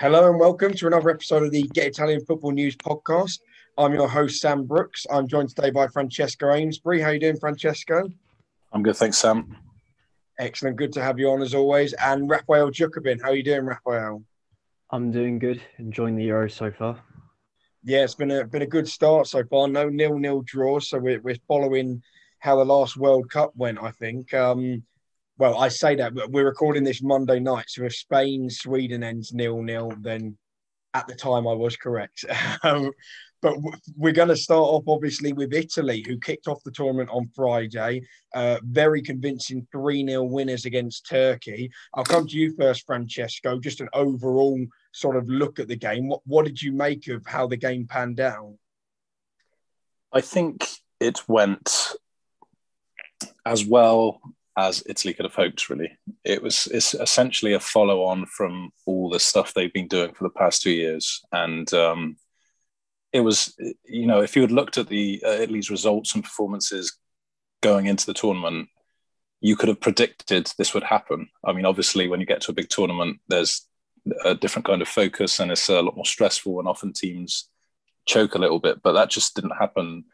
Hello and welcome to another episode of the Get Italian Football News podcast. I'm your host Sam Brooks. I'm joined today by Francesco Amesbury. How you doing, Francesco? I'm good, thanks, Sam. Excellent, good to have you on as always. And Raphael Jukabin, how are you doing, Raphael? I'm doing good. Enjoying the Euro so far. Yeah, it's been a been a good start so far. No nil nil draws, so we're, we're following how the last World Cup went. I think. Um, well, I say that we're recording this Monday night, so if Spain Sweden ends nil nil, then at the time I was correct. um, but we're going to start off obviously with Italy, who kicked off the tournament on Friday. Uh, very convincing 3 0 winners against Turkey. I'll come to you first, Francesco. Just an overall sort of look at the game. What, what did you make of how the game panned out? I think it went as well as Italy could have hoped. Really, it was it's essentially a follow on from all the stuff they've been doing for the past two years, and um, it was you know if you had looked at the uh, Italy's results and performances going into the tournament, you could have predicted this would happen. I mean, obviously, when you get to a big tournament, there's a different kind of focus and it's a lot more stressful, and often teams choke a little bit, but that just didn't happen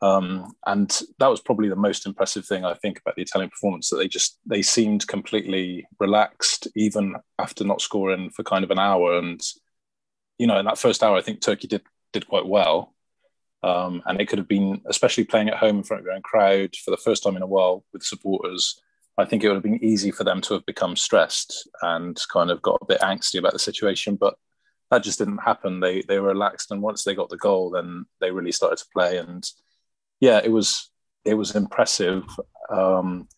um, and that was probably the most impressive thing I think about the Italian performance that they just they seemed completely relaxed even after not scoring for kind of an hour. And you know, in that first hour, I think Turkey did did quite well. Um, and it could have been, especially playing at home in front of your own crowd for the first time in a while with supporters. I think it would have been easy for them to have become stressed and kind of got a bit angsty about the situation, but that just didn't happen. They they were relaxed, and once they got the goal, then they really started to play and yeah, it was it was impressive. Um,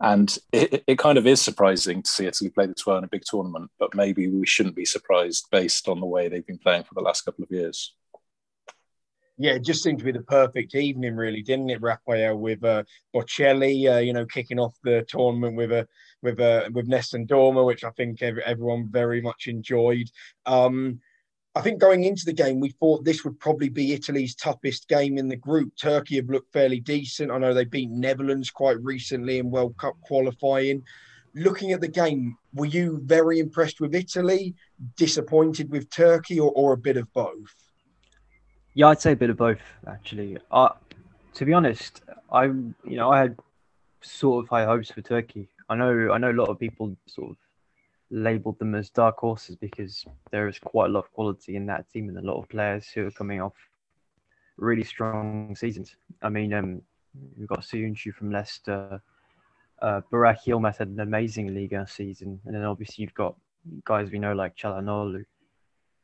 and it, it kind of is surprising to see Italy play this well in a big tournament, but maybe we shouldn't be surprised based on the way they've been playing for the last couple of years. Yeah, it just seemed to be the perfect evening, really, didn't it, Raphael? With uh, Bocelli, uh, you know, kicking off the tournament with a with a with Nessun Dorma, which I think everyone very much enjoyed. Um, I think going into the game, we thought this would probably be Italy's toughest game in the group. Turkey have looked fairly decent. I know they beat Netherlands quite recently in World Cup qualifying. Looking at the game, were you very impressed with Italy, disappointed with Turkey, or, or a bit of both? Yeah, I'd say a bit of both, actually. Uh, to be honest, I you know I had sort of high hopes for Turkey. I know I know a lot of people sort of labeled them as dark horses because there is quite a lot of quality in that team and a lot of players who are coming off really strong seasons. I mean, um, we've got Söyüncü from Leicester. Uh, Burak Yilmaz had an amazing Liga season, and then obviously you've got guys we know like Çalhanoğlu.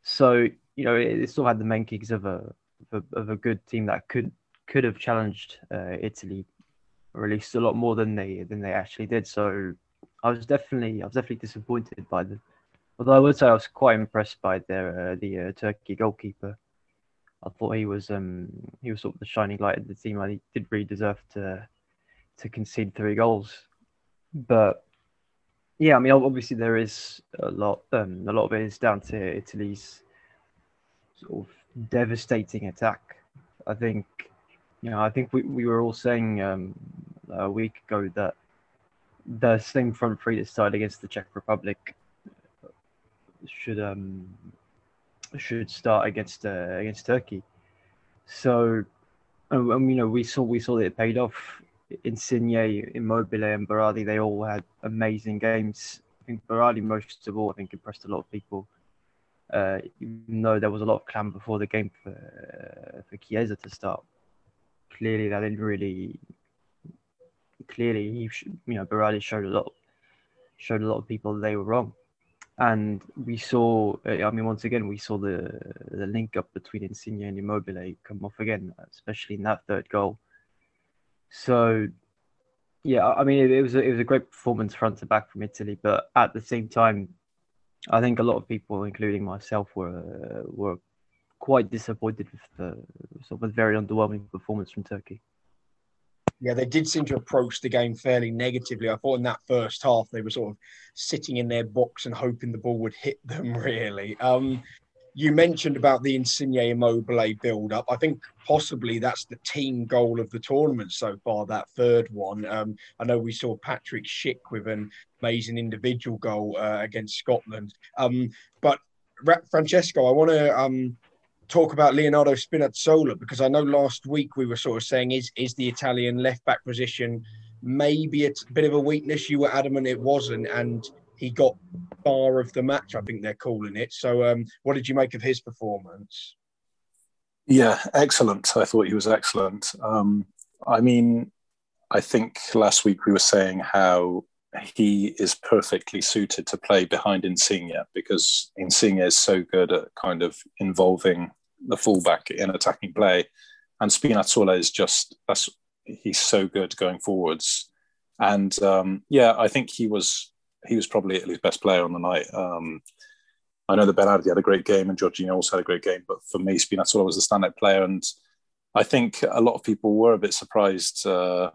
So you know it, it still had the makings of a of a, of a good team that could could have challenged uh, Italy, or at least a lot more than they than they actually did. So I was definitely I was definitely disappointed by them. Although I would say I was quite impressed by their uh, the uh, Turkey goalkeeper. I thought he was um he was sort of the shining light of the team. I did really deserve to to concede three goals, but yeah, I mean obviously there is a lot um a lot of it is down to Italy's sort of devastating attack. I think you know I think we, we were all saying um, a week ago that the same front three that started against the Czech Republic should um should start against uh, against Turkey. So, and, and, you know, we saw we saw that it paid off. Insigne, Immobile, and Berardi, they all had amazing games. I think Berardi most of all, I think impressed a lot of people. Uh, even though there was a lot of clam before the game for uh, for Chiesa to start, clearly that didn't really clearly he, you know, Berardi showed a lot, showed a lot of people they were wrong, and we saw. Uh, I mean, once again, we saw the the link up between Insigne and Immobile come off again, especially in that third goal. So, yeah, I mean, it, it was a, it was a great performance front to back from Italy, but at the same time, I think a lot of people, including myself, were were quite disappointed with the sort of very underwhelming performance from Turkey yeah, they did seem to approach the game fairly negatively. I thought in that first half they were sort of sitting in their box and hoping the ball would hit them. Really, um, you mentioned about the Insigne Immobile build up. I think possibly that's the team goal of the tournament so far. That third one. Um, I know we saw Patrick Schick with an amazing individual goal uh, against Scotland, um, but Francesco, I want to um, talk about Leonardo Spinazzola because I know last week we were sort of saying is is the Italian left back position maybe a bit of a weakness. You were adamant it wasn't, and he got bar of the match. I think they're calling it. So, um, what did you make of his performance? Yeah, excellent. I thought he was excellent. Um, I mean, I think last week we were saying how he is perfectly suited to play behind Insigne because Insigne is so good at kind of involving the fullback in attacking play, and Spinazzola is just that's he's so good going forwards. And um, yeah, I think he was he was probably Italy's best player on the night. Um, I know that Berardi had a great game and Jorginho also had a great game, but for me, Spinazzola was the standout player. And I think a lot of people were a bit surprised uh,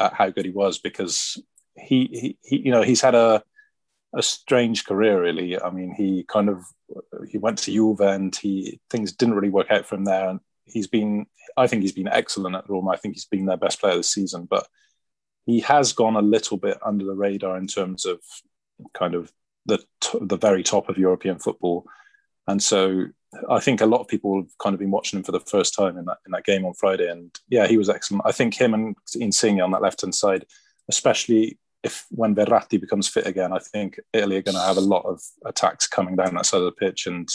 at how good he was because he, he, you know, he's had a a strange career really. I mean, he kind of he went to Juve and he things didn't really work out for him there. And he's been, I think he's been excellent at Roma. I think he's been their best player this season, but he has gone a little bit under the radar in terms of kind of the the very top of European football. And so I think a lot of people have kind of been watching him for the first time in that in that game on Friday. And yeah, he was excellent. I think him and Insigne on that left hand side, especially if when Verratti becomes fit again, I think Italy are going to have a lot of attacks coming down that side of the pitch. And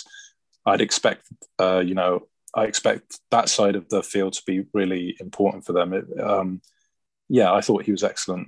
I'd expect, uh, you know, I expect that side of the field to be really important for them. It, um, yeah, I thought he was excellent.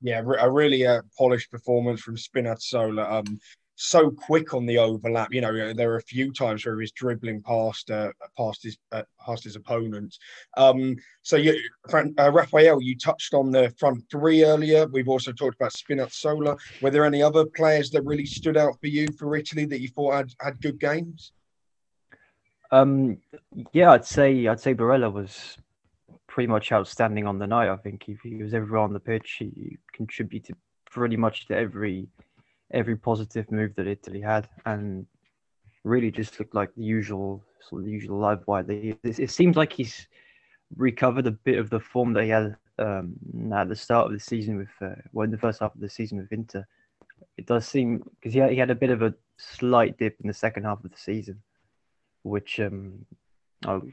Yeah, a really uh, polished performance from Spinazzola. Um, so quick on the overlap. You know, there are a few times where he was dribbling past uh, past his uh, past his opponent. Um, so, you, uh, Raphael, you touched on the front three earlier. We've also talked about Spinazzola. Were there any other players that really stood out for you for Italy that you thought had, had good games? Um, yeah, I'd say I'd say Barella was pretty much outstanding on the night. I think he, he was everywhere on the pitch. He contributed pretty much to every every positive move that Italy had, and really just looked like the usual sort of the usual live wire. It, it seems like he's recovered a bit of the form that he had um, at the start of the season with uh, well in the first half of the season with Inter. It does seem because he had, he had a bit of a slight dip in the second half of the season which um,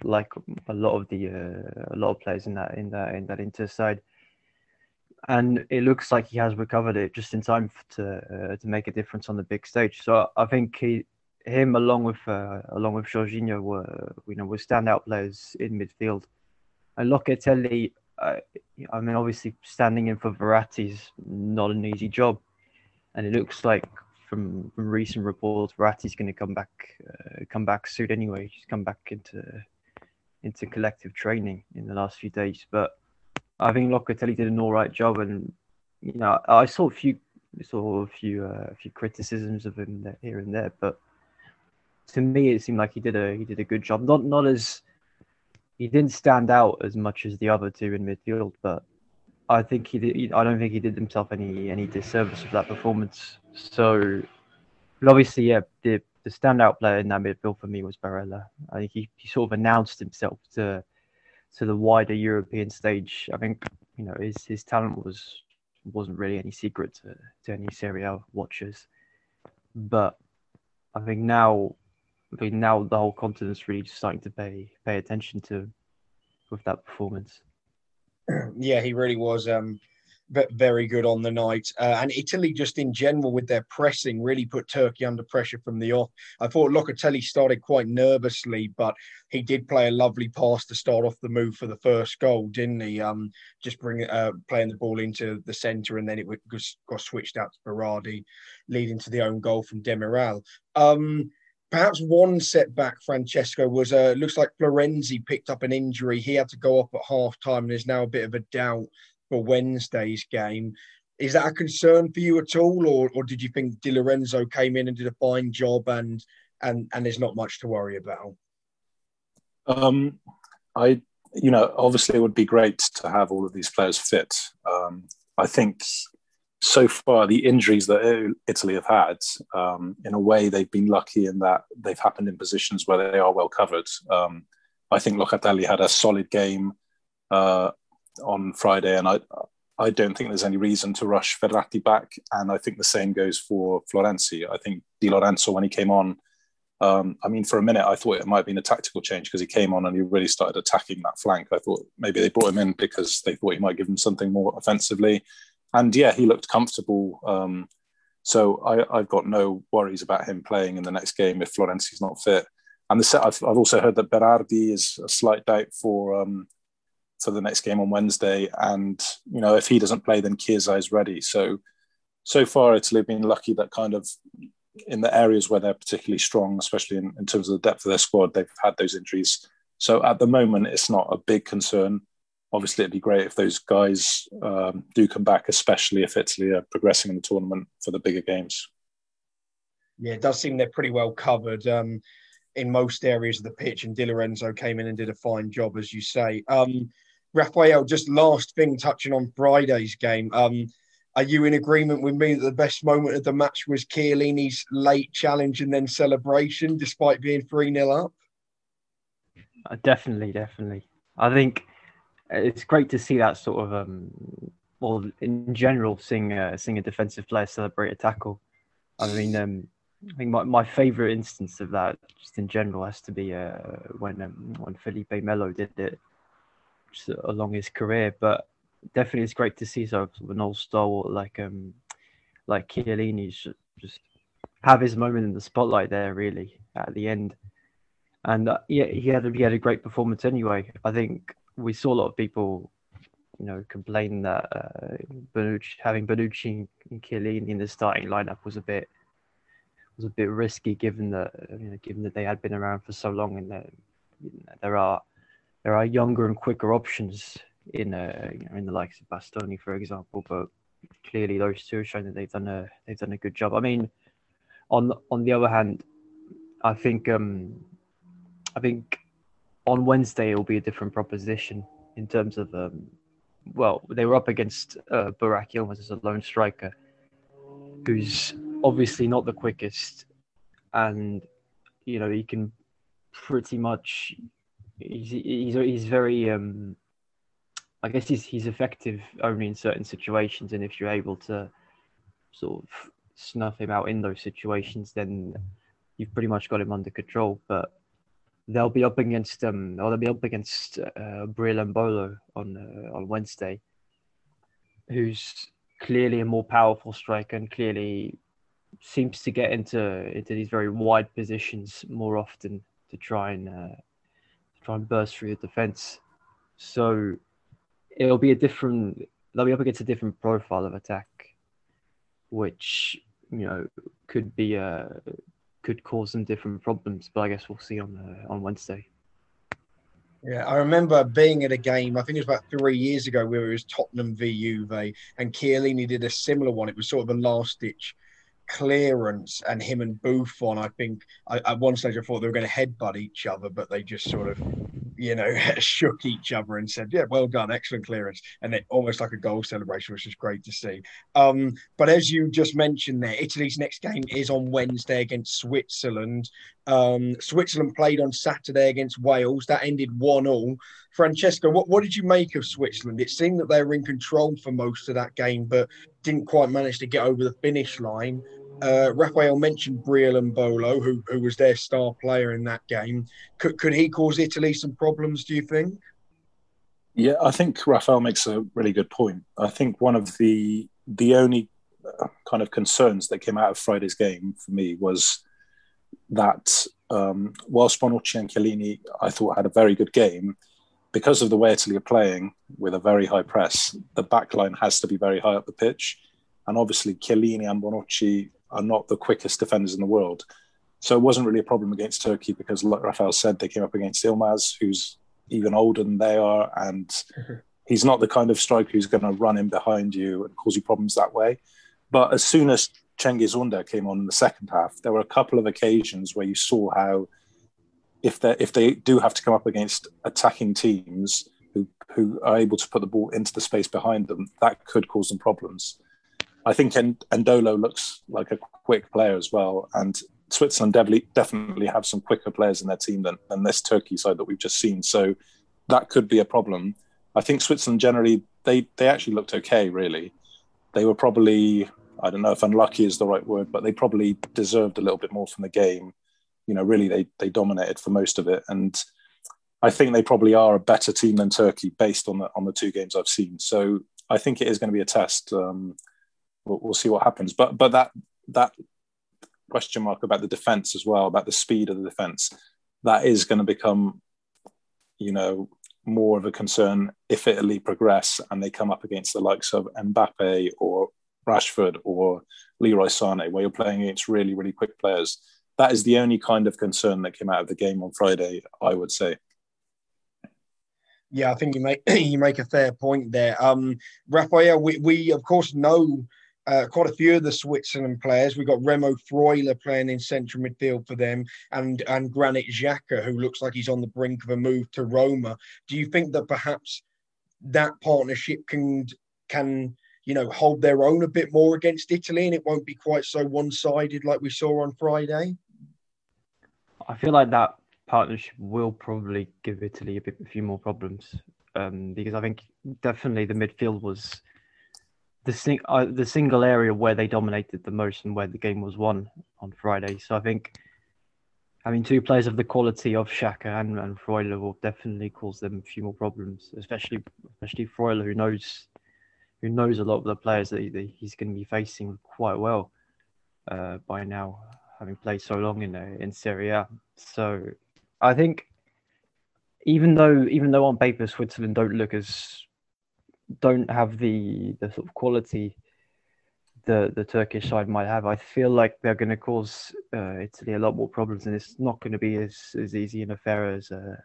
like a lot of the uh, a lot of players in that in that in that Inter side, and it looks like he has recovered it just in time to uh, to make a difference on the big stage. So I think he him along with uh, along with Jorginho were you know were standout players in midfield, and Locatelli. Uh, I mean, obviously, standing in for Verratti is not an easy job, and it looks like from, from recent reports, Verratti's going to come back uh, come back soon anyway. He's come back into into collective training in the last few days. But I think Locatelli did an all right job, and you know I saw a few saw a few uh, a few criticisms of him there, here and there, but to me it seemed like he did a he did a good job. Not not as he didn't stand out as much as the other two in midfield, but I think he did. I don't think he did himself any any disservice with that performance. So, but obviously, yeah, the the standout player in that midfield for me was Barella. I think he, he sort of announced himself to to the wider European stage. I think you know his his talent was wasn't really any secret to, to any Serie A watchers, but I think now, I think now the whole continent's really starting to pay pay attention to with that performance. yeah, he really was um, very good on the night. Uh, and Italy, just in general, with their pressing, really put Turkey under pressure from the off. I thought Locatelli started quite nervously, but he did play a lovely pass to start off the move for the first goal, didn't he? Um, just bring uh, playing the ball into the centre, and then it got switched out to Berardi, leading to the own goal from Demiral. Um, Perhaps one setback, Francesco, was uh, looks like Florenzi picked up an injury. He had to go up at half time and is now a bit of a doubt for Wednesday's game. Is that a concern for you at all, or, or did you think Di Lorenzo came in and did a fine job and and and there's not much to worry about? Um, I, you know, obviously it would be great to have all of these players fit. Um, I think so far, the injuries that Italy have had, um, in a way, they've been lucky in that they've happened in positions where they are well covered. Um, I think Locatelli had a solid game uh, on Friday, and I I don't think there's any reason to rush Verratti back, and I think the same goes for Florenzi. I think Di Lorenzo when he came on, um, I mean, for a minute I thought it might have been a tactical change because he came on and he really started attacking that flank. I thought maybe they brought him in because they thought he might give them something more offensively, and yeah, he looked comfortable. Um, so I, have got no worries about him playing in the next game if Florenzi's not fit. And the set, I've, I've also heard that Berardi is a slight doubt for um, for the next game on Wednesday. And you know, if he doesn't play, then Chiesa is ready. So so far, Italy have been lucky that kind of in the areas where they're particularly strong, especially in, in terms of the depth of their squad, they've had those injuries. So at the moment, it's not a big concern. Obviously, it'd be great if those guys um, do come back, especially if Italy are progressing in the tournament for the bigger games. Yeah, it does seem they're pretty well covered. Um, in most areas of the pitch, and Di Lorenzo came in and did a fine job, as you say. Um, Raphael, just last thing touching on Friday's game. Um, are you in agreement with me that the best moment of the match was Chiellini's late challenge and then celebration, despite being 3 0 up? Uh, definitely, definitely. I think it's great to see that sort of, um, well, in general, seeing, uh, seeing a defensive player celebrate a tackle. I mean, um, I think my, my favorite instance of that, just in general, has to be uh, when um, when Felipe Melo did it along his career. But definitely, it's great to see sort of an old stalwart like um like Chiellini just have his moment in the spotlight there, really at the end. And uh, yeah, he had a, he had a great performance anyway. I think we saw a lot of people, you know, complain that uh, Bonucci, having Bonucci and Chiellini in the starting lineup was a bit was a bit risky given that you know, given that they had been around for so long and that you know, there are there are younger and quicker options in uh, you know, in the likes of Bastoni, for example. But clearly, those two have shown that they've done a they've done a good job. I mean, on on the other hand, I think um, I think on Wednesday it will be a different proposition in terms of um, well, they were up against uh, Burak Yilmaz as a lone striker, who's obviously not the quickest, and you know he can pretty much he's he's, he's very um I guess he's he's effective only in certain situations, and if you're able to sort of snuff him out in those situations, then you've pretty much got him under control. But they'll be up against um, or they'll be up against uh, Breel Embolo on uh, on Wednesday, who's clearly a more powerful striker and clearly seems to get into into these very wide positions more often to try and uh, try and burst through the defense. So it'll be a different. They'll be up against a different profile of attack, which you know could be uh could cause some different problems. But I guess we'll see on the, on Wednesday. Yeah, I remember being at a game, I think it was about three years ago, where it was Tottenham v Juve, and Chiellini did a similar one. It was sort of a last ditch clearance and him and Buffon, I think I, at one stage I thought they were going to headbutt each other, but they just sort of, you know, shook each other and said, "Yeah, well done, excellent clearance," and it almost like a goal celebration, which is great to see. Um, but as you just mentioned there, Italy's next game is on Wednesday against Switzerland. Um, Switzerland played on Saturday against Wales. That ended one all. Francesco, what, what did you make of Switzerland? It seemed that they were in control for most of that game, but didn't quite manage to get over the finish line. Uh, Raphael mentioned Breel Embolo, who, who was their star player in that game. Could, could he cause Italy some problems, do you think? Yeah, I think Raphael makes a really good point. I think one of the the only uh, kind of concerns that came out of Friday's game for me was that um, whilst Bonucci and Chiellini, I thought, had a very good game, because of the way Italy are playing with a very high press, the back line has to be very high up the pitch. And obviously, Chiellini and Bonucci are not the quickest defenders in the world. So it wasn't really a problem against Turkey because, like Rafael said, they came up against Yilmaz, who's even older than they are. And mm-hmm. he's not the kind of striker who's going to run in behind you and cause you problems that way. But as soon as Cengiz Under came on in the second half, there were a couple of occasions where you saw how if they if they do have to come up against attacking teams who who are able to put the ball into the space behind them, that could cause them problems. I think Embolo looks like a quick player as well, and Switzerland definitely definitely have some quicker players in their team than, than this Turkey side that we've just seen. So that could be a problem. I think Switzerland generally they they actually looked okay. Really, they were probably I don't know if unlucky is the right word, but they probably deserved a little bit more from the game. You know, really they they dominated for most of it, and I think they probably are a better team than Turkey based on the on the two games I've seen. So I think it is going to be a test. Um, we'll, we'll see what happens, but but that that question mark about the defense as well, about the speed of the defense, that is going to become, you know, more of a concern if Italy progress and they come up against the likes of Mbappe or Rashford or Leroy Sane, where you're playing against really, really quick players. That is the only kind of concern that came out of the game on Friday, I would say. Yeah, I think you make you make a fair point there. Um, Raphael, we, we of course know uh, quite a few of the Switzerland players. We've got Remo Freuler playing in central midfield for them, and and Granit Xhaka, who looks like he's on the brink of a move to Roma. Do you think that perhaps that partnership can can you know hold their own a bit more against Italy, and it won't be quite so one sided like we saw on Friday? I feel like that partnership will probably give Italy a bit a few more problems um, because I think definitely the midfield was the sing- uh, the single area where they dominated the most and where the game was won on Friday. So I think having two players of the quality of Xhaka and, and Freuler will definitely cause them a few more problems, especially especially Freuler, who knows who knows a lot of the players that, he, that he's going to be facing quite well uh, by now, having played so long in uh, in Serie A. So I think even though even though on paper Switzerland don't look as don't have the the sort of quality the the Turkish side might have, I feel like they're going to cause uh, Italy a lot more problems, and it's not going to be as, as easy and a fair as uh,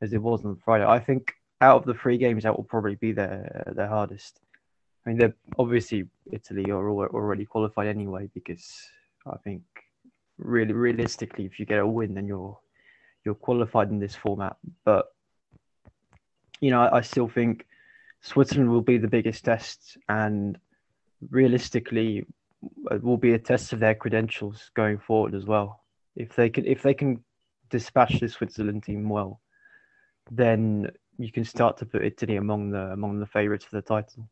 as it was on Friday. I think out of the three games, that will probably be their their hardest. I mean, they're obviously Italy are already qualified anyway because I think really realistically, if you get a win, then you're you're qualified in this format. But you know, I still think Switzerland will be the biggest test, and realistically, it will be a test of their credentials going forward as well. If they can, if they can dispatch the Switzerland team well, then you can start to put Italy among the among the favourites for the title.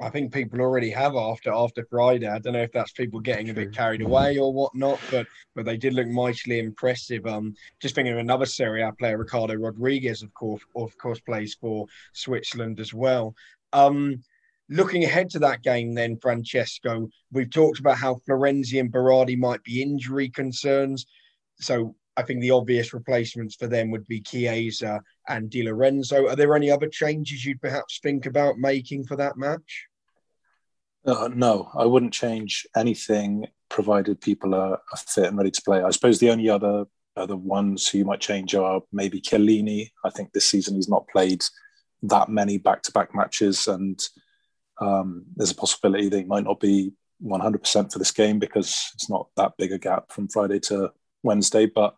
I think people already have after after Friday. I don't know if that's people getting a bit carried away or whatnot, but but they did look mightily impressive. Um, just thinking of another Serie A player, Ricardo Rodriguez, of course, of course, plays for Switzerland as well. Um, looking ahead to that game, then Francesco, we've talked about how Florenzi and Berardi might be injury concerns. So I think the obvious replacements for them would be Chiesa and Di Lorenzo. Are there any other changes you'd perhaps think about making for that match? Uh, no, I wouldn't change anything provided people are, fit and ready to play. I suppose the only other other ones who you might change are maybe Chiellini. I think this season he's not played that many back to back matches, and um, there's a possibility they might not be 100% for this game because it's not that big a gap from Friday to Wednesday. But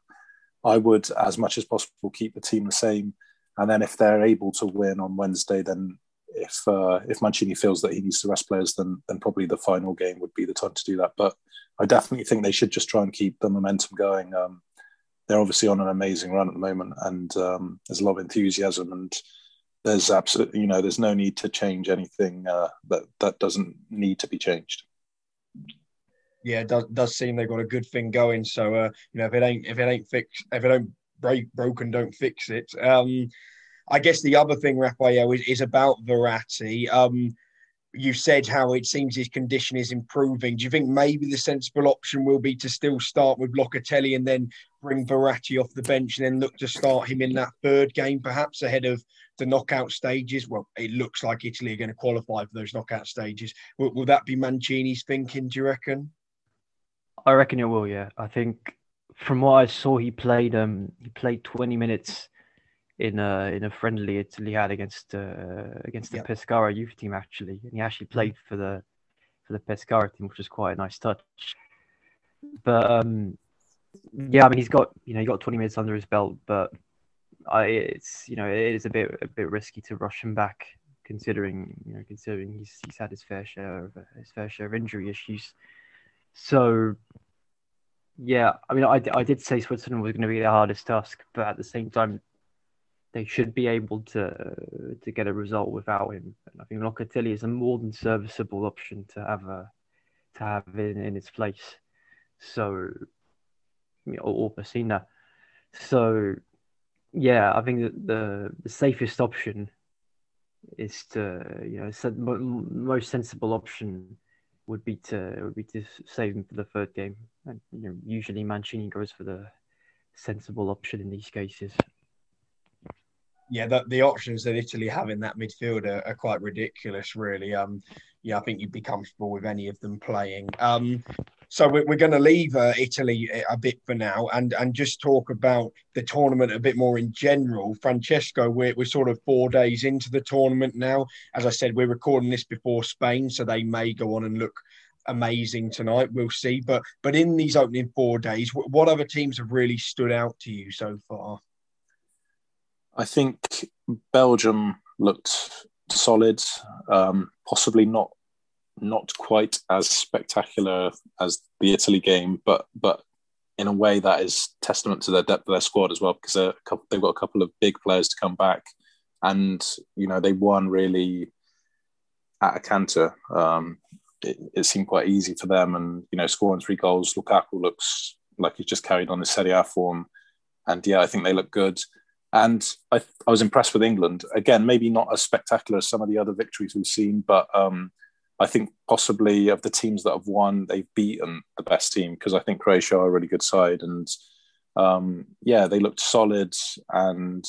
I would, as much as possible, keep the team the same. And then if they're able to win on Wednesday, then if uh, if Mancini feels that he needs to rest players, then then probably the final game would be the time to do that. But I definitely think they should just try and keep the momentum going. Um, they're obviously on an amazing run at the moment, and um, there's a lot of enthusiasm. And there's absolutely, you know, there's no need to change anything uh, that that doesn't need to be changed yeah, it does does seem they've got a good thing going. So uh, you know, if it ain't if it ain't fixed, if it don't break broken, don't fix it. Um, I guess the other thing, Raphael, is, is about Verratti. Um, you said how it seems his condition is improving. Do you think maybe the sensible option will be to still start with Locatelli and then bring Verratti off the bench and then look to start him in that third game, perhaps ahead of the knockout stages? Well, it looks like Italy are going to qualify for those knockout stages. Will, will that be Mancini's thinking, do you reckon? I reckon it will. Yeah, I think from what I saw, he played um he played 20 minutes in a in a friendly Italy had against uh, against the yep. Pescara youth team actually, and he actually played for the for the Pescara team, which was quite a nice touch. But um, yeah, I mean he's got you know he got 20 minutes under his belt, but I it's you know it is a bit a bit risky to rush him back considering you know considering he's he's had his fair share of his fair share of injury issues. So, yeah, I mean, I, I did say Switzerland was going to be the hardest task, but at the same time, they should be able to to get a result without him. And I think Locatelli is a more than serviceable option to have a to have in, in its place. So, or, or So, yeah, I think that the the safest option is to you know the most sensible option would be to would be to save him for the third game. And you know, usually Mancini goes for the sensible option in these cases yeah, the, the options that Italy have in that midfield are, are, quite ridiculous, really. Um, yeah, I think you'd be comfortable with any of them playing. Um, so we're, going to leave uh, Italy a bit for now and and just talk about the tournament a bit more in general. Francesco, we're, we're sort of four days into the tournament now. As I said, we're recording this before Spain, so they may go on and look amazing tonight. We'll see. But but in these opening four days, what other teams have really stood out to you so far? I think Belgium looked solid, um, possibly not not quite as spectacular as the Italy game, but but in a way that is testament to their depth of their squad as well, because couple, they've got a couple of big players to come back, and you know they won really at a canter. Um, it, it, seemed quite easy for them, and you know scoring three goals. Lukaku looks like he's just carried on his Serie A form, and yeah, I think they look good. And I, I was impressed with England. Again, maybe not as spectacular as some of the other victories we've seen, but um, I think possibly of the teams that have won, they've beaten the best team because I think Croatia are a really good side. And um, yeah, they looked solid and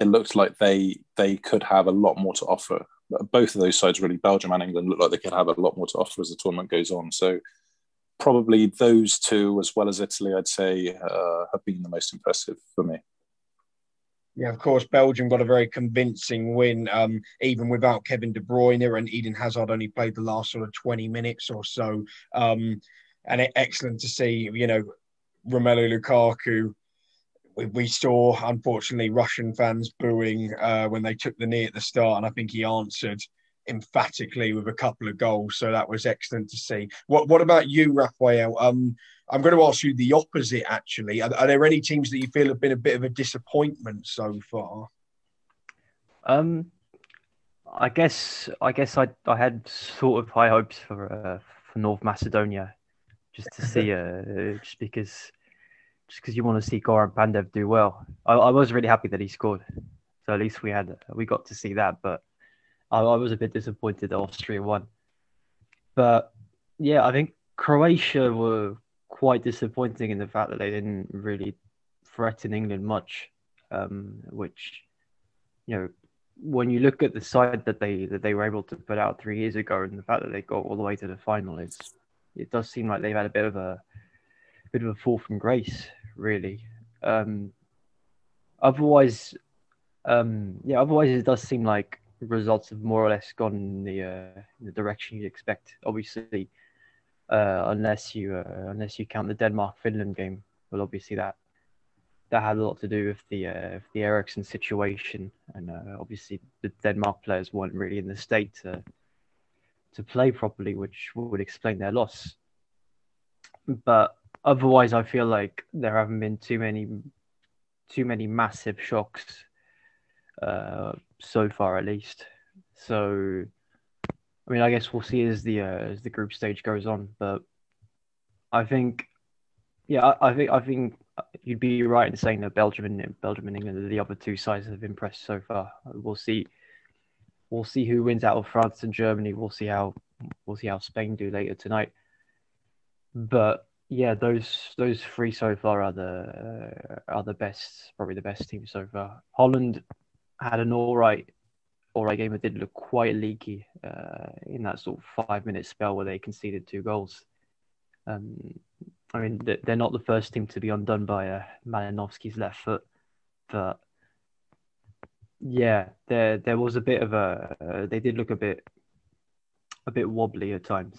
it looked like they they could have a lot more to offer. Both of those sides, really, Belgium and England, look like they could have a lot more to offer as the tournament goes on. So probably those two, as well as Italy, I'd say, uh, have been the most impressive for me. Yeah, of course, Belgium got a very convincing win, um, even without Kevin De Bruyne, and Eden Hazard only played the last sort of 20 minutes or so. Um, and it, excellent to see, you know, Romelu Lukaku. We, we saw, unfortunately, Russian fans booing uh, when they took the knee at the start, and I think he answered emphatically with a couple of goals. So that was excellent to see. What What about you, Raphael? Um, I'm going to ask you the opposite. Actually, are, are, there any teams that you feel have been a bit of a disappointment so far? Um, I guess I guess I I had sort of high hopes for uh, for North Macedonia, just to see uh, just because just because you want to see Goran Pandev do well. I, I was really happy that he scored, so at least we had we got to see that. But I, I was a bit disappointed that Austria won. But yeah, I think Croatia were quite disappointing in the fact that they didn't really threaten England much, um, which you know when you look at the side that they that they were able to put out three years ago and the fact that they got all the way to the final, it's it does seem like they've had a bit of a bit of a fall from grace, really. Um, otherwise, um, yeah, otherwise it does seem like results have more or less gone in the uh, in the direction you'd expect. Obviously, uh, unless you uh, unless you count the Denmark Finland game. Well, obviously that that had a lot to do with the uh, the Eriksen situation, and uh, obviously the Denmark players weren't really in the state to to play properly, which would explain their loss. But otherwise, I feel like there haven't been too many too many massive shocks uh, so far, at least. So I mean, I guess we'll see as the uh, as the group stage goes on, but I think, yeah, I, I think I think you'd be right in saying that Belgium and Belgium and England are the other two sides that have impressed so far. We'll see. We'll see who wins out of France and Germany. We'll see how we'll see how Spain do later tonight. But yeah, those those three so far are the uh, are the best, probably the best team so far. Holland had an all right all right game that did look quite leaky uh, in that sort of five minute spell where they conceded two goals. Um, I mean, they're not the first team to be undone by uh, Malinovskyi's left foot, but yeah, there there was a bit of a uh, they did look a bit a bit wobbly at times.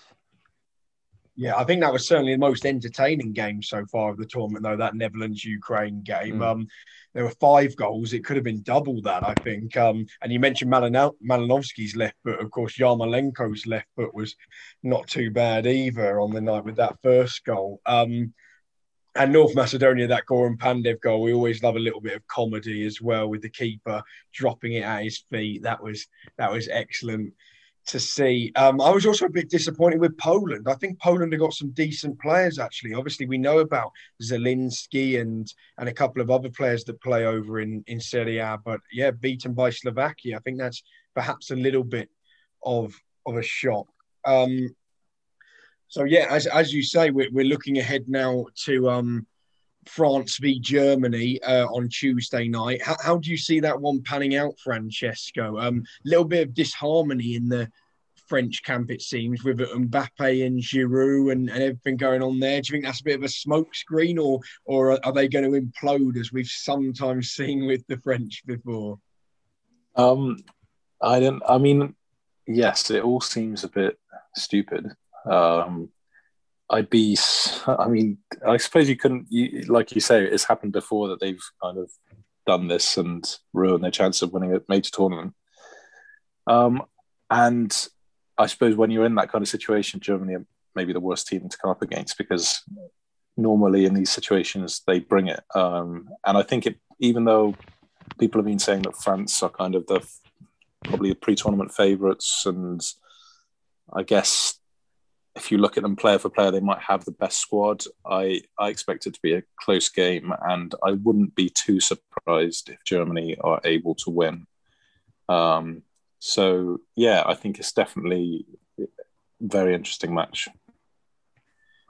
Yeah, I think that was certainly the most entertaining game so far of the tournament, though, that Netherlands Ukraine game. Mm. Um, there were five goals. It could have been double that, I think. Um, and you mentioned Malin- Malinovskyi's left foot. Of course, Yarmolenko's left foot was not too bad either on the night with that first goal. Um, and North Macedonia, that Goran Pandev goal, we always love a little bit of comedy as well with the keeper dropping it at his feet. That was that was excellent to see. Um, I was also a bit disappointed with Poland. I think Poland have got some decent players actually. Obviously, we know about Zielinski and and a couple of other players that play over in in Serie A, but yeah, beaten by Slovakia. I think that's perhaps a little bit of of a shock. Um, so yeah, as as you say, we're we're looking ahead now to um, France v Germany uh, on Tuesday night. How, how, do you see that one panning out, Francesco? A um, little bit of disharmony in the French camp, it seems, with Mbappe and Giroud and, and everything going on there. Do you think that's a bit of a smokescreen, or or are they going to implode as we've sometimes seen with the French before? Um, I don't. I mean, yes, it all seems a bit stupid. Um, I'd be. I mean, I suppose you couldn't. You, like you say, it's happened before that they've kind of done this and ruined their chance of winning a major tournament. Um, and I suppose when you're in that kind of situation, Germany are maybe the worst team to come up against because normally in these situations they bring it. Um, and I think it, even though people have been saying that France are kind of the probably the pre-tournament favourites, and I guess if you look at them player for player, they might have the best squad. I, I expect it to be a close game, and I wouldn't be too surprised if Germany are able to win. Um, so yeah, I think it's definitely a very interesting match.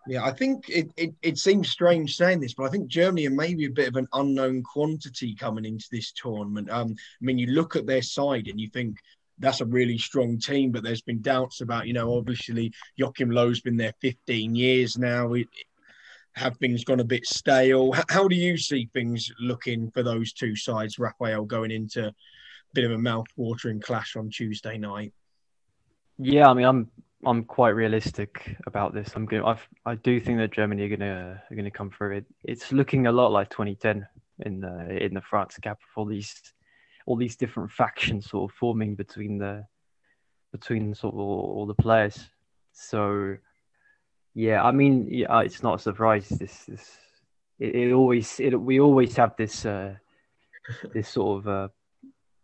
Yeah, I think it, it, it seems strange saying this, but I think Germany are maybe a bit of an unknown quantity coming into this tournament. Um, I mean, you look at their side and you think that's a really strong team. But there's been doubts about, you know, obviously Joachim Low's been there 15 years now. It, have things gone a bit stale? How do you see things looking for those two sides, Raphael, going into a bit of a mouth-watering clash on Tuesday night? Yeah, I mean, I'm I'm quite realistic about this. I'm going. I I do think that Germany are gonna are gonna come through. It it's looking a lot like 2010 in the in the France Cup for these all these different factions sort of forming between the between sort of all, all the players. So yeah, I mean, yeah, it's not a surprise. This, this it, it always it, we always have this uh, this sort of uh,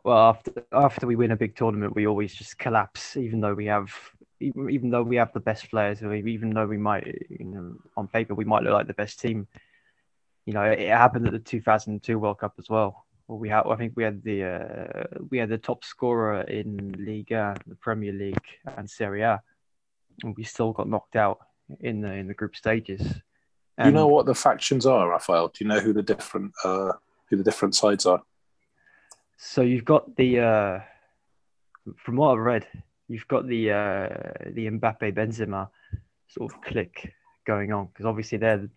well after after we win a big tournament, we always just collapse, even though we have even, even though we have the best players, even though we might you know on paper we might look like the best team. You know, it happened at the 2002 World Cup as well well, we had I think we had the uh, we had the top scorer in Liga, the Premier League, and Serie A, and we still got knocked out in the in the group stages. Do you know what the factions are, Raphael? Do you know who the different uh, who the different sides are? So you've got the uh, from what I've read, you've got the uh, the Mbappe Benzema sort of click going on because obviously they're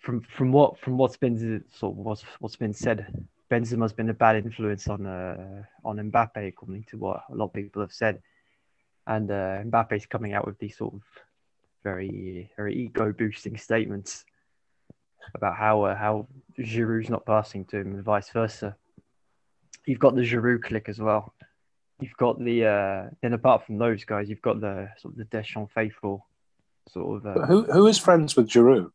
from from what from what's been sort of what's what's been said, Benzema's been a bad influence on uh, on Mbappe, according to what a lot of people have said. And uh, Mbappe's coming out with these sort of very very ego boosting statements about how uh, how Giroud's not passing to him and vice versa. You've got the Giroud click as well. You've got the uh, then apart from those guys, you've got the sort of the Deschamps faithful sort of. Uh, who who is friends with Giroud?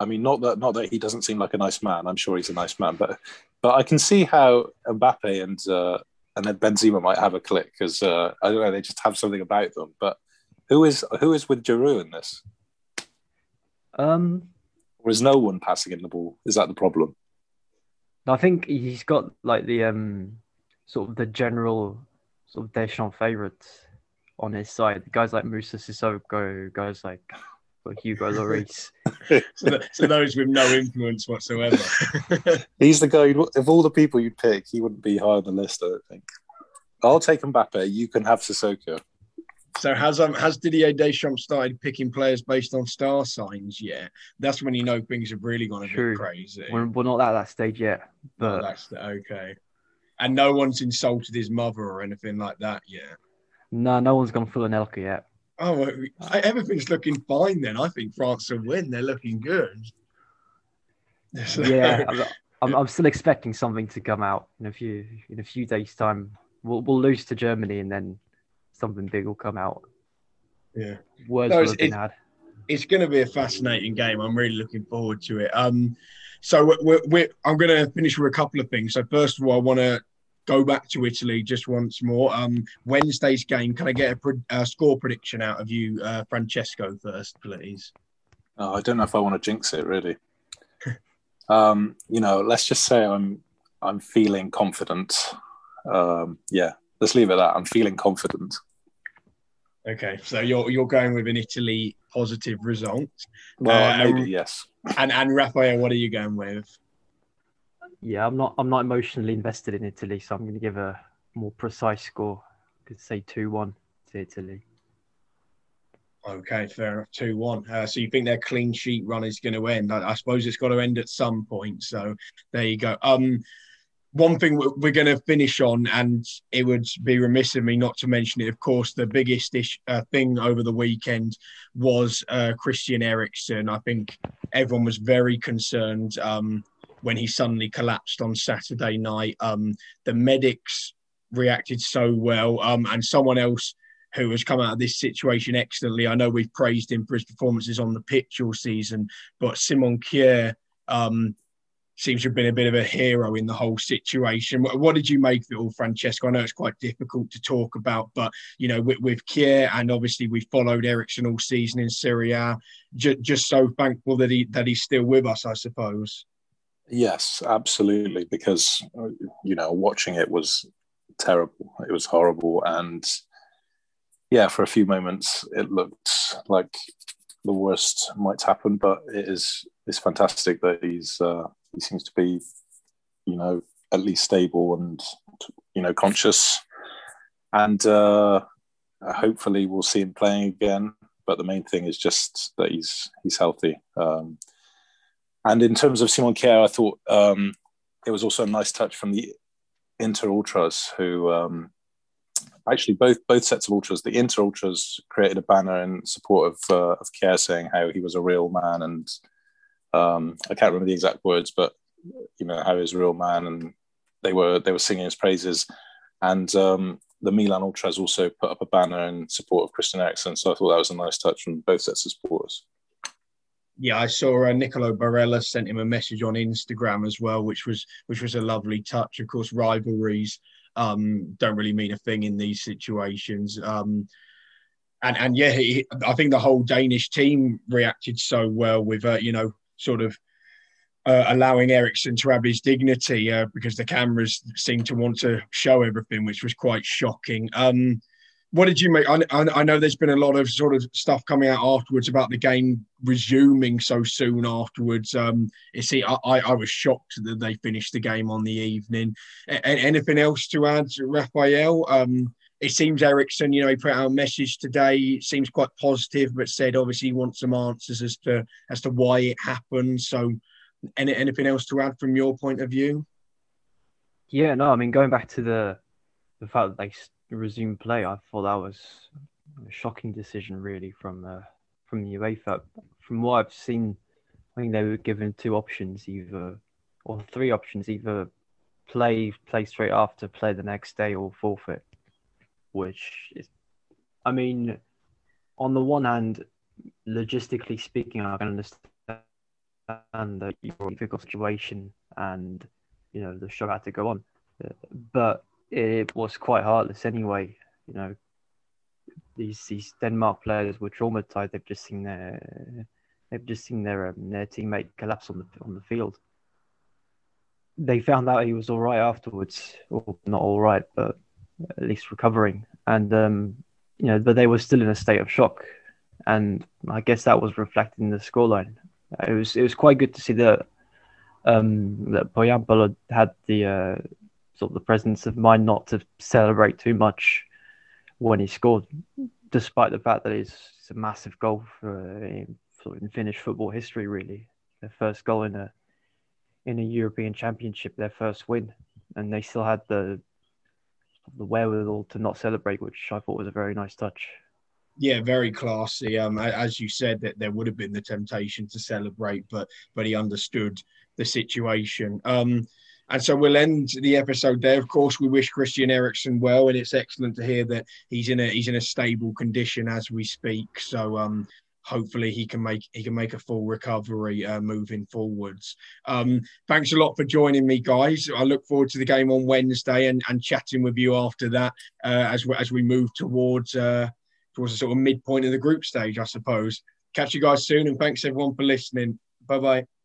I mean, not that not that he doesn't seem like a nice man. I'm sure he's a nice man, but but I can see how Mbappe and uh, and then Benzema might have a click because uh, I don't know they just have something about them. But who is who is with Giroud in this? Um, or is no one passing in the ball? Is that the problem? I think he's got like the um sort of the general sort of Deschamps favourites on his side. Guys like Moussa Sissoko, guys like Hugo Lloris. so, so, those with no influence whatsoever. He's the guy. Of all the people you'd pick, he wouldn't be high on the list. I don't think. I'll take Mbappe. You can have Sissoko. So has um has Didier Deschamps started picking players based on star signs yet? That's when you know things have really gone a True. bit crazy. We're, we're, not at that stage yet, but that's the, okay. And no one's insulted his mother or anything like that yet. No, no one's gone full Anelka yet. Oh, everything's looking fine then. I think France will win. They're looking good. So... Yeah, I'm, I'm still expecting something to come out in a few in a few days' time. We'll we'll lose to Germany and then something big will come out. Yeah, words no, will have been had. it's going to be a fascinating game. I'm really looking forward to it. Um, so we're, we're, I'm going to finish with a couple of things. So first of all, I want to go back to Italy just once more. Um, Wednesday's game. Can I get a, pre- a score prediction out of you, uh, Francesco, first, please? Oh, I don't know if I want to jinx it, really. um, you know, let's just say I'm I'm feeling confident. Um, yeah, let's leave it at that. I'm feeling confident. Okay, so you're you're going with an Italy positive result. Well, uh, maybe yes. And and Raphael, what are you going with? Yeah, I'm not. I'm not emotionally invested in Italy, so I'm going to give a more precise score. I could say two-one to Italy. Okay, fair enough. Two one. Uh, so you think their clean sheet run is going to end? I, I, suppose it's got to end at some point. So there you go. Um, one thing we're going to finish on, and it would be remiss of me not to mention it. Of course, the biggest ish, uh, thing over the weekend was uh, Christian Eriksen. I think everyone was very concerned. Um, when he suddenly collapsed on Saturday night. Um, the medics reacted so well, um, and someone else who has come out of this situation excellently. I know we've praised him for his performances on the pitch all season, but Simon Kjær um, seems to have been a bit of a hero in the whole situation. What, did you make of it all, Francesco? I know it's quite difficult to talk about, but you know, with, with Kjær and obviously we followed Eriksen all season in Serie A. Just so thankful that he that he's still with us, I suppose. Yes, absolutely. Because you know, watching it was terrible. It was horrible, and yeah, for a few moments it looked like the worst might happen. But it is it's fantastic that he's uh, he seems to be, you know, at least stable and you know conscious, and uh, hopefully we'll see him playing again. But the main thing is just that he's he's healthy. Um, and in terms of Simon Kjær, I thought um, it was also a nice touch from the Inter Ultras, who um, actually both both sets of ultras. The Inter Ultras created a banner in support of uh, of Kjær, saying how he was a real man, and um, I can't remember the exact words, but you know how he was a real man, and they were they were singing his praises. And um, the Milan Ultras also put up a banner in support of Christian Eriksen, so I thought that was a nice touch from both sets of supporters yeah, I saw uh, Nicolo Barella sent him a message on Instagram as well, which was which was a lovely touch. Of course, rivalries um, don't really mean a thing in these situations. Um, and and yeah, he, I think the whole Danish team reacted so well with uh, you know sort of uh, allowing Eriksen to have his dignity uh, because the cameras seemed to want to show everything, which was quite shocking. Um, what did you make? I, I, know there's been a lot of sort of stuff coming out afterwards about the game resuming so soon afterwards. Um, you see, I, I was shocked that they finished the game on the evening. A- anything else to add, Raphael? Um, it seems Eriksen, you know, he put out a message today. Seems quite positive, but said obviously he wants some answers as to as to why it happened. So, any, anything else to add from your point of view? Yeah, no, I mean going back to the the fact that they resume play. I thought that was a shocking decision, really, from uh, from the UEFA. From what I've seen, I think they were given two options, either or three options, either play play straight after, play the next day, or forfeit. Which is, I mean, on the one hand, logistically speaking, I can understand a difficult situation and you know the show had to go on, but it was quite heartless anyway. You know, these these Denmark players were traumatized. They've just seen their they've just seen their um, their teammate collapse on the on the field. They found out he was all right afterwards, or not all right, but at least recovering. And um, you know, but they were still in a state of shock, and I guess that was reflected in the scoreline. It was it was quite good to see that um, that Pohjanpalo had the uh, sort of the presence of mind not to celebrate too much when he scored, despite the fact that it's, a massive goal for in, sort of in Finnish football history. Really, their first goal in a in a European Championship, their first win, and they still had the the wherewithal to not celebrate, which I thought was a very nice touch. Yeah, very classy. Um, as you said, that there would have been the temptation to celebrate, but but he understood the situation. Um, and so we'll end the episode there. Of course, we wish Christian Eriksen well, and it's excellent to hear that he's in a he's in a stable condition as we speak. So um, hopefully he can make he can make a full recovery uh, moving forwards. Um, thanks a lot for joining me, guys. I look forward to the game on Wednesday and, and chatting with you after that uh, as we, as we move towards uh, towards the sort of midpoint of the group stage, I suppose. Catch you guys soon, and thanks everyone for listening. Bye bye.